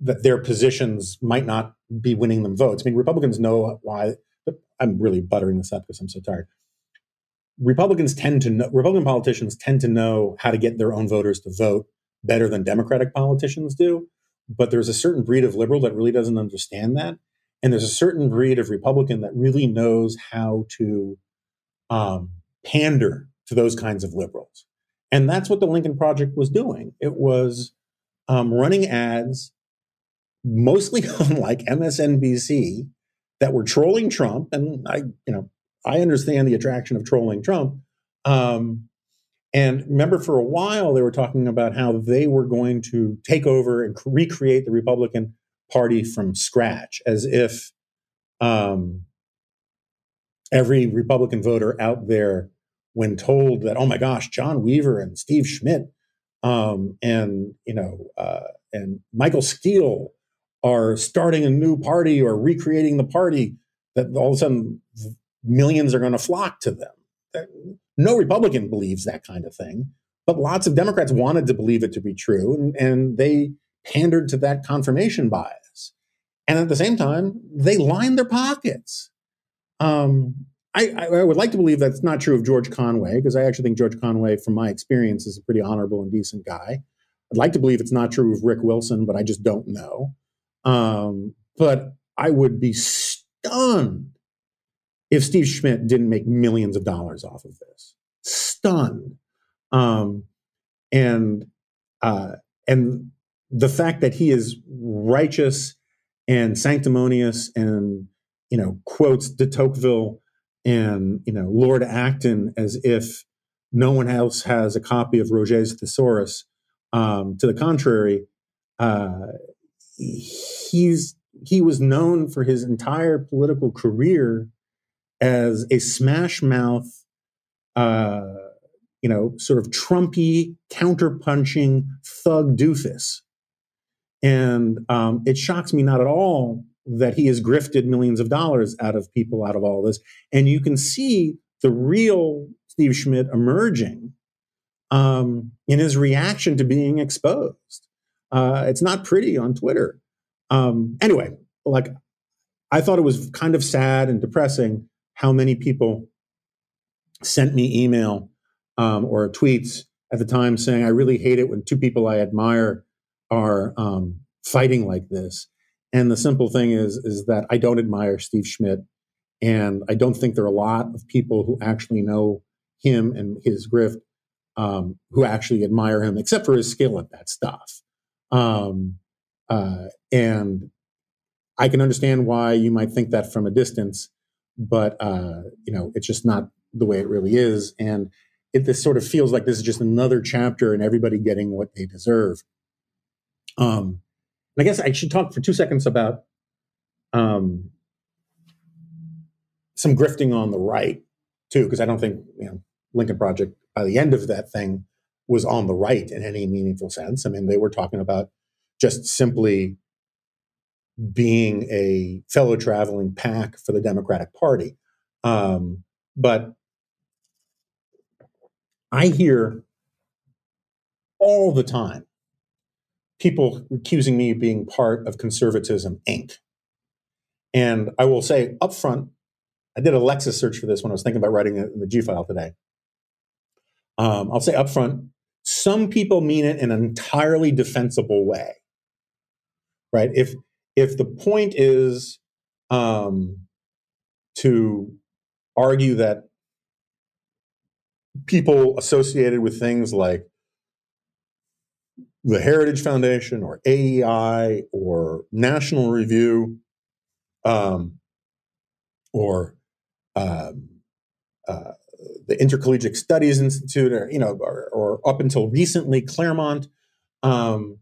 that their positions might not be winning them votes. I mean, Republicans know why. I'm really buttering this up because I'm so tired. Republicans tend to know, Republican politicians tend to know how to get their own voters to vote better than Democratic politicians do. But there's a certain breed of liberal that really doesn't understand that. And there's a certain breed of Republican that really knows how to um, pander to those kinds of liberals. And that's what the Lincoln Project was doing. It was um, running ads mostly on like MSNBC, that were trolling Trump. And I, you know, I understand the attraction of trolling Trump. Um, and remember, for a while, they were talking about how they were going to take over and recreate the Republican Party from scratch, as if um, every Republican voter out there, when told that, oh my gosh, John Weaver and Steve Schmidt um, and you know uh, and Michael Steele are starting a new party or recreating the party, that all of a sudden millions are going to flock to them. No Republican believes that kind of thing, but lots of Democrats wanted to believe it to be true, and, and they pandered to that confirmation bias. And at the same time, they line their pockets. Um, I, I, would like to believe that's not true of George Conway, because I actually think George Conway, from my experience, is a pretty honorable and decent guy. I'd like to believe it's not true of Rick Wilson, but I just don't know. Um, but I would be stunned if Steve Schmidt didn't make millions of dollars off of this. Stunned. Um, and uh, and the fact that he is righteous and sanctimonious and you know quotes de Tocqueville and you know Lord Acton as if no one else has a copy of Roget's Thesaurus. Um, to the contrary, uh, he's he was known for his entire political career as a smash mouth, uh, you know, sort of Trumpy, counterpunching thug doofus. And um, it shocks me not at all that he has grifted millions of dollars out of people out of all this. And you can see the real Steve Schmidt emerging um, in his reaction to being exposed. Uh, it's not pretty on Twitter. Um, anyway, like I thought it was kind of sad and depressing how many people sent me email um, or tweets at the time saying, I really hate it when two people I admire are um, fighting like this. And the simple thing is, is that I don't admire Steve Schmidt. And I don't think there are a lot of people who actually know him and his grift um, who actually admire him, except for his skill at that stuff. Um, uh, and I can understand why you might think that from a distance, but uh, you know, it's just not the way it really is. And it this sort of feels like this is just another chapter and everybody getting what they deserve. Um, I guess I should talk for two seconds about um, some grifting on the right too, because I don't think you know Lincoln Project by the end of that thing was on the right in any meaningful sense. I mean, they were talking about just simply being a fellow traveling pack for the Democratic Party. Um, but I hear all the time people accusing me of being part of conservatism Inc. And I will say up front, I did a Lexis search for this when I was thinking about writing it in the G file today. Um, I'll say up front, some people mean it in an entirely defensible way, right? If if the point is um, to argue that people associated with things like the Heritage Foundation or AEI or National Review um, or um, uh, the Intercollegiate Studies Institute, or you know, or, or up until recently Claremont, um,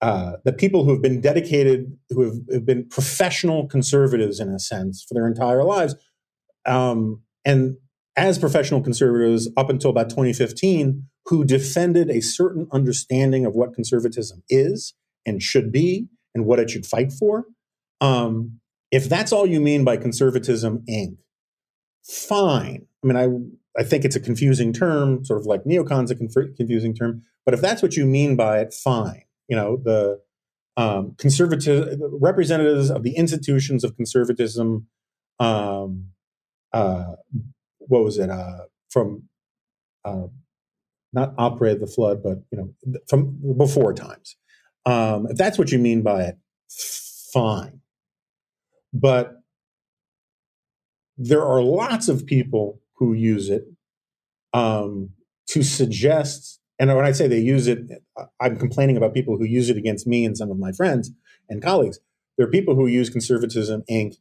uh, the people who have been dedicated, who have, have, been professional conservatives in a sense for their entire lives, um, and as professional conservatives up until about 2015, who defended a certain understanding of what conservatism is and should be and what it should fight for. Um, if that's all you mean by conservatism, Inc., fine. I mean, I I think it's a confusing term, sort of like neocon's a conf- confusing term. But if that's what you mean by it, fine. You know, the um, conservative representatives of the institutions of conservatism. Um, uh, what was it? Uh, from uh, not operated the flood, but you know, from before times. Um, if that's what you mean by it, fine. But there are lots of people who use it um, to suggest, and when I say they use it, I'm complaining about people who use it against me and some of my friends. and colleagues. There are people who use conservatism inc.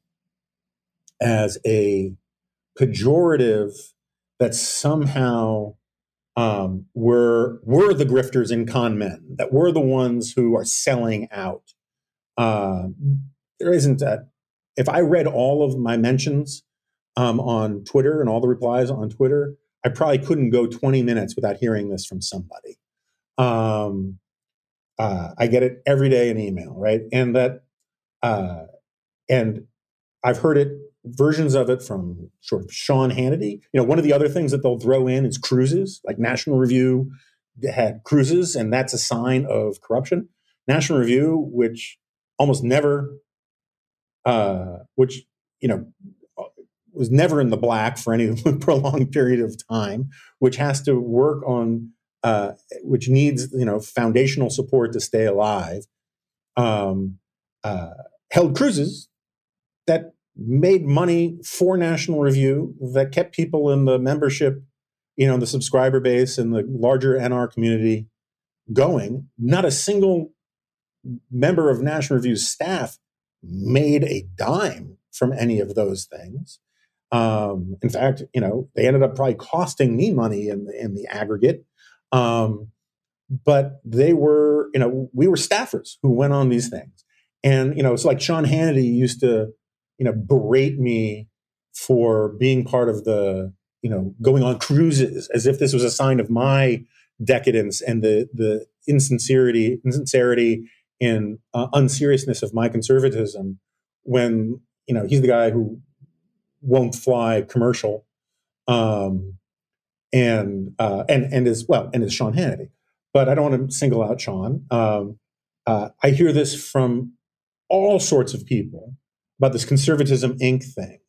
as a pejorative that somehow um, we're we're the grifters and con men, that we're the ones who are selling out. Uh, there isn't a. If I read all of my mentions um, on Twitter and all the replies on Twitter, I probably couldn't go 20 minutes without hearing this from somebody. Um, uh, I get it every day in email, right? And that, uh, and I've heard it versions of it from sort of Sean Hannity. You know, one of the other things that they'll throw in is cruises, like National Review had cruises, and that's a sign of corruption. National Review, which almost never, uh, which you know, was never in the black for any prolonged period of time, which has to work on, uh, which needs you know foundational support to stay alive. Um, uh, held cruises that made money for National Review that kept people in the membership, you know, the subscriber base and the larger NR community going. Not a single member of National Review's staff made a dime from any of those things. Um, in fact, you know, they ended up probably costing me money in the, in the aggregate. Um, but they were, you know, we were staffers who went on these things. And, you know, it's like Sean Hannity used to you know, berate me for being part of the, you know, going on cruises as if this was a sign of my decadence and the the insincerity, insincerity and uh, unseriousness of my conservatism. When you know he's the guy who won't fly commercial, um, and uh, and and is well and is Sean Hannity. But I don't want to single out Sean. Um, uh, I hear this from all sorts of people about this conservatism inc. thing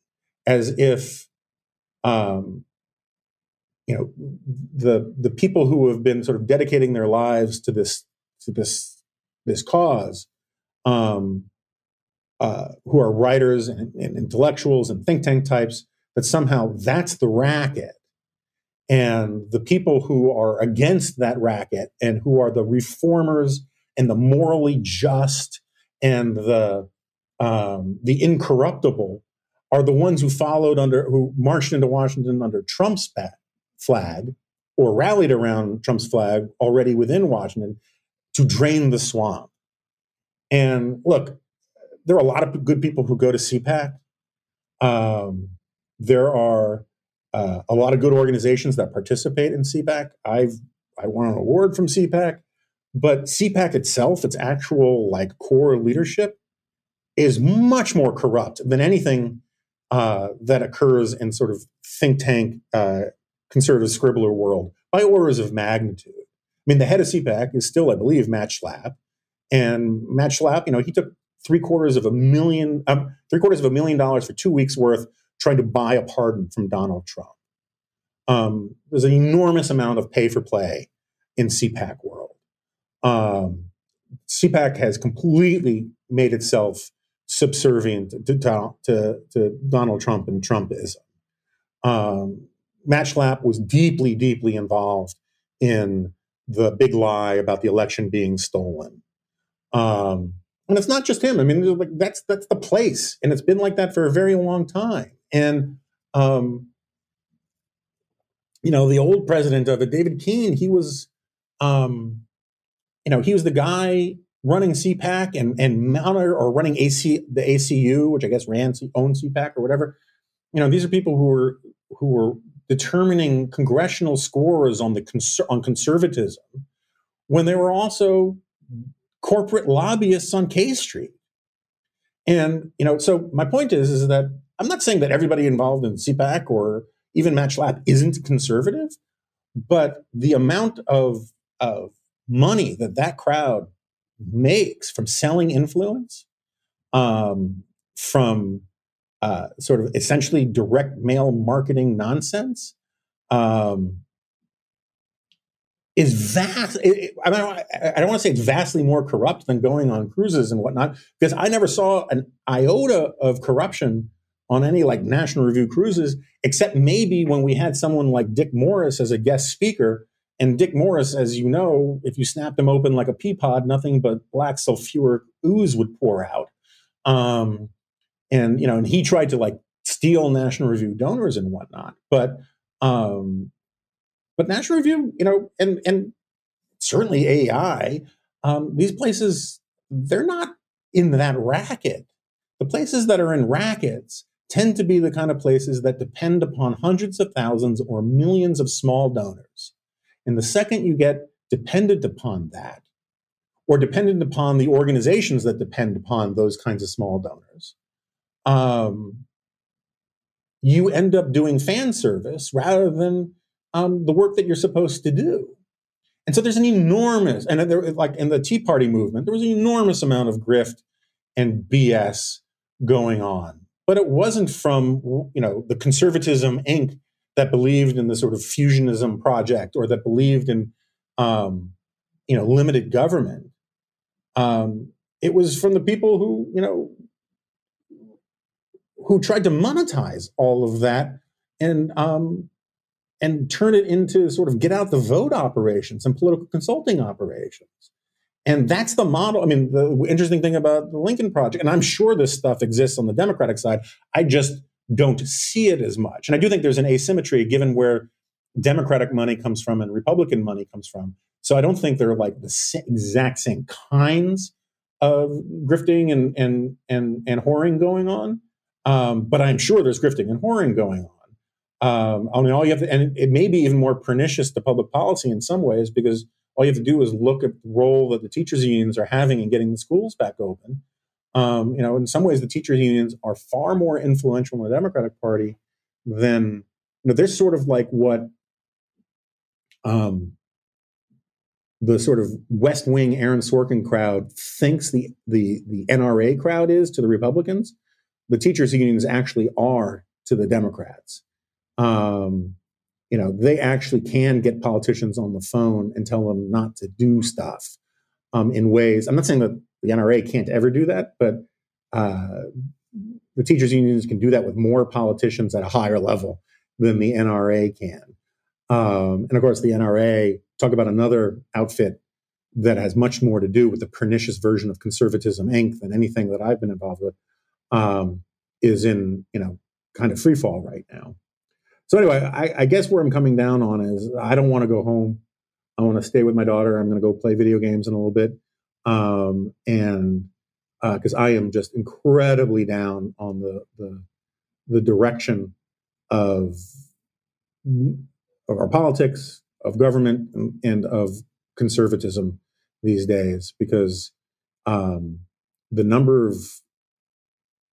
as if um, you know the the people who have been sort of dedicating their lives to this to this this cause um, uh, who are writers and, and, intellectuals and think tank types that somehow that's the racket. And the people who are against that racket and who are the reformers and the morally just and the um, the incorruptible are the ones who followed under, who marched into Washington under Trump's flag or rallied around Trump's flag already within Washington to drain the swamp. And look, there are a lot of good people who go to CPAC. Um, there are uh, a lot of good organizations that participate in CPAC. I've I won an award from CPAC, but CPAC itself, its actual like core leadership, is much more corrupt than anything uh, that occurs in sort of think tank uh, conservative scribbler world by orders of magnitude. I mean, the head of CPAC is still, I believe, Matt Schlapp, and Matt Schlapp, you know, he took three quarters of a million, um, three quarters of a million dollars for two weeks worth trying to buy a pardon from Donald Trump. Um, there's an enormous amount of pay for play in CPAC world. Um, CPAC has completely made itself subservient to, to, to Donald Trump and Trumpism. Um, Matt Schlapp was deeply, deeply involved in the big lie about the election being stolen. Um, and it's not just him. I mean, like that's that's the place, and it's been like that for a very long time. And um, you know, the old president of it, David Keene, he was, um, you know, he was the guy running CPAC and and monitor or running AC the ACU, which I guess ran owned CPAC or whatever. You know, these are people who were who were determining congressional scores on the cons- on conservatism when they were also corporate lobbyists on K Street. And you know, so my point is is that I'm not saying that everybody involved in CPAC or even Matt Schlapp isn't conservative, but the amount of of money that that crowd makes from selling influence, um, from uh, sort of essentially direct mail marketing nonsense, um, is vast. It, I, mean, I don't want to say it's vastly more corrupt than going on cruises and whatnot, because I never saw an iota of corruption on any like National Review cruises, except maybe when we had someone like Dick Morris as a guest speaker and Dick Morris, as you know, if you snapped him open like a pea pod, nothing but black sulfuric ooze would pour out. Um, and you know, and he tried to like steal National Review donors and whatnot. But um, but National Review, you know, and and certainly AEI, um, these places they're not in that racket. The places that are in rackets tend to be the kind of places that depend upon hundreds of thousands or millions of small donors. And the second you get dependent upon that, or dependent upon the organizations that depend upon those kinds of small donors, um, you end up doing fan service rather than um, the work that you're supposed to do. And so there's an enormous, and there, like in the Tea Party movement, there was an enormous amount of grift and BS going on. But it wasn't from, you know, the conservatism Inc. that believed in the sort of fusionism project or that believed in, um, you know, limited government. Um, it was from the people who, you know, who tried to monetize all of that and um, and turn it into sort of get out the vote operations and political consulting operations. And that's the model. I mean, the interesting thing about the Lincoln Project, and I'm sure this stuff exists on the Democratic side, I just don't see it as much. And I do think there's an asymmetry given where Democratic money comes from and Republican money comes from. So I don't think they're like the same, exact same kinds of grifting and and and and whoring going on. Um, but I'm sure there's grifting and whoring going on. Um, I mean, all you have to, and it may be even more pernicious to public policy in some ways because all you have to do is look at the role that the teachers unions are having in getting the schools back open. Um, you know, in some ways, the teachers unions are far more influential in the Democratic Party than you know. They're sort of like what um, the sort of West Wing Aaron Sorkin crowd thinks the the the NRA crowd is to the Republicans. The teachers unions actually are to the Democrats um, you know, they actually can get politicians on the phone and tell them not to do stuff um, in ways. I'm not saying that the NRA can't ever do that, but uh, the teachers' unions can do that with more politicians at a higher level than the NRA can. Um, and of course, the NRA talk about another outfit that has much more to do with the pernicious version of conservatism Inc. than anything that I've been involved with. Um, is in you know kind of free fall right now. So anyway, I, I guess where I'm coming down on is I don't want to go home. I want to stay with my daughter. I'm going to go play video games in a little bit, um, and because uh, I am just incredibly down on the the, the direction of of our politics, of government, and, of conservatism these days, because um, the number of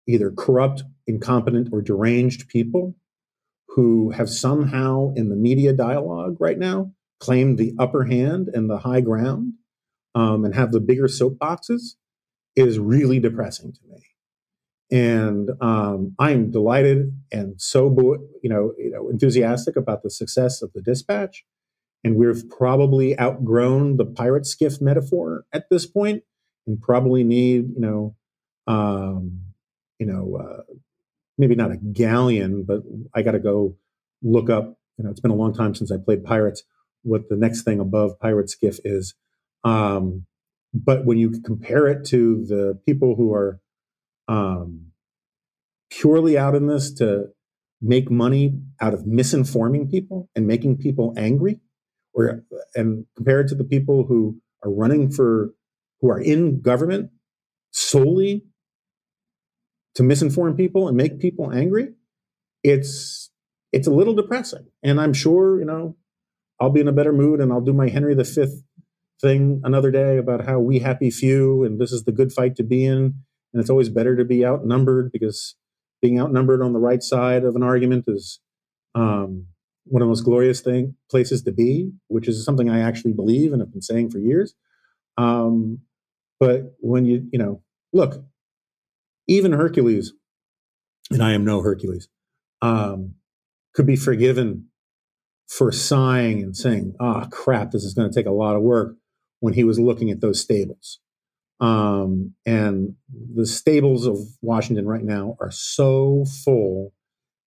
either corrupt, incompetent, or deranged people who have somehow in the media dialogue right now claimed the upper hand and the high ground um, and have the bigger soapboxes is really depressing to me. And um, I'm delighted and so you know, you know enthusiastic about the success of the dispatch. And we've probably outgrown the pirate skiff metaphor at this point, and probably need you know, um, you know, uh, maybe not a galleon, but I got to go look up. You know, it's been a long time since I played pirates. What the next thing above pirate skiff is, um, but when you compare it to the people who are um, purely out in this to make money out of misinforming people and making people angry, or and compare it to the people who are running for who are in government solely to misinform people and make people angry, it's it's a little depressing. And I'm sure, you know, I'll be in a better mood and I'll do my Henry V thing another day about how we happy few and this is the good fight to be in. And it's always better to be outnumbered because being outnumbered on the right side of an argument is um, one of the most glorious thing places to be, which is something I actually believe and have been saying for years. Um, but when you, you know, look, even Hercules, and I am no Hercules, um, could be forgiven for sighing and saying, "Ah, crap, this is going to take a lot of work." When he was looking at those stables, um, and the stables of Washington right now are so full,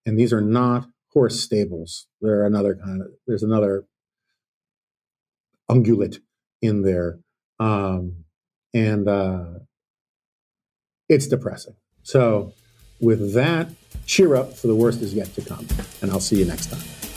and these are not horse stables. They're another kind of. There's another ungulate in there. Um, and uh, it's depressing. So, with that, cheer up for the worst is yet to come. And I'll see you next time.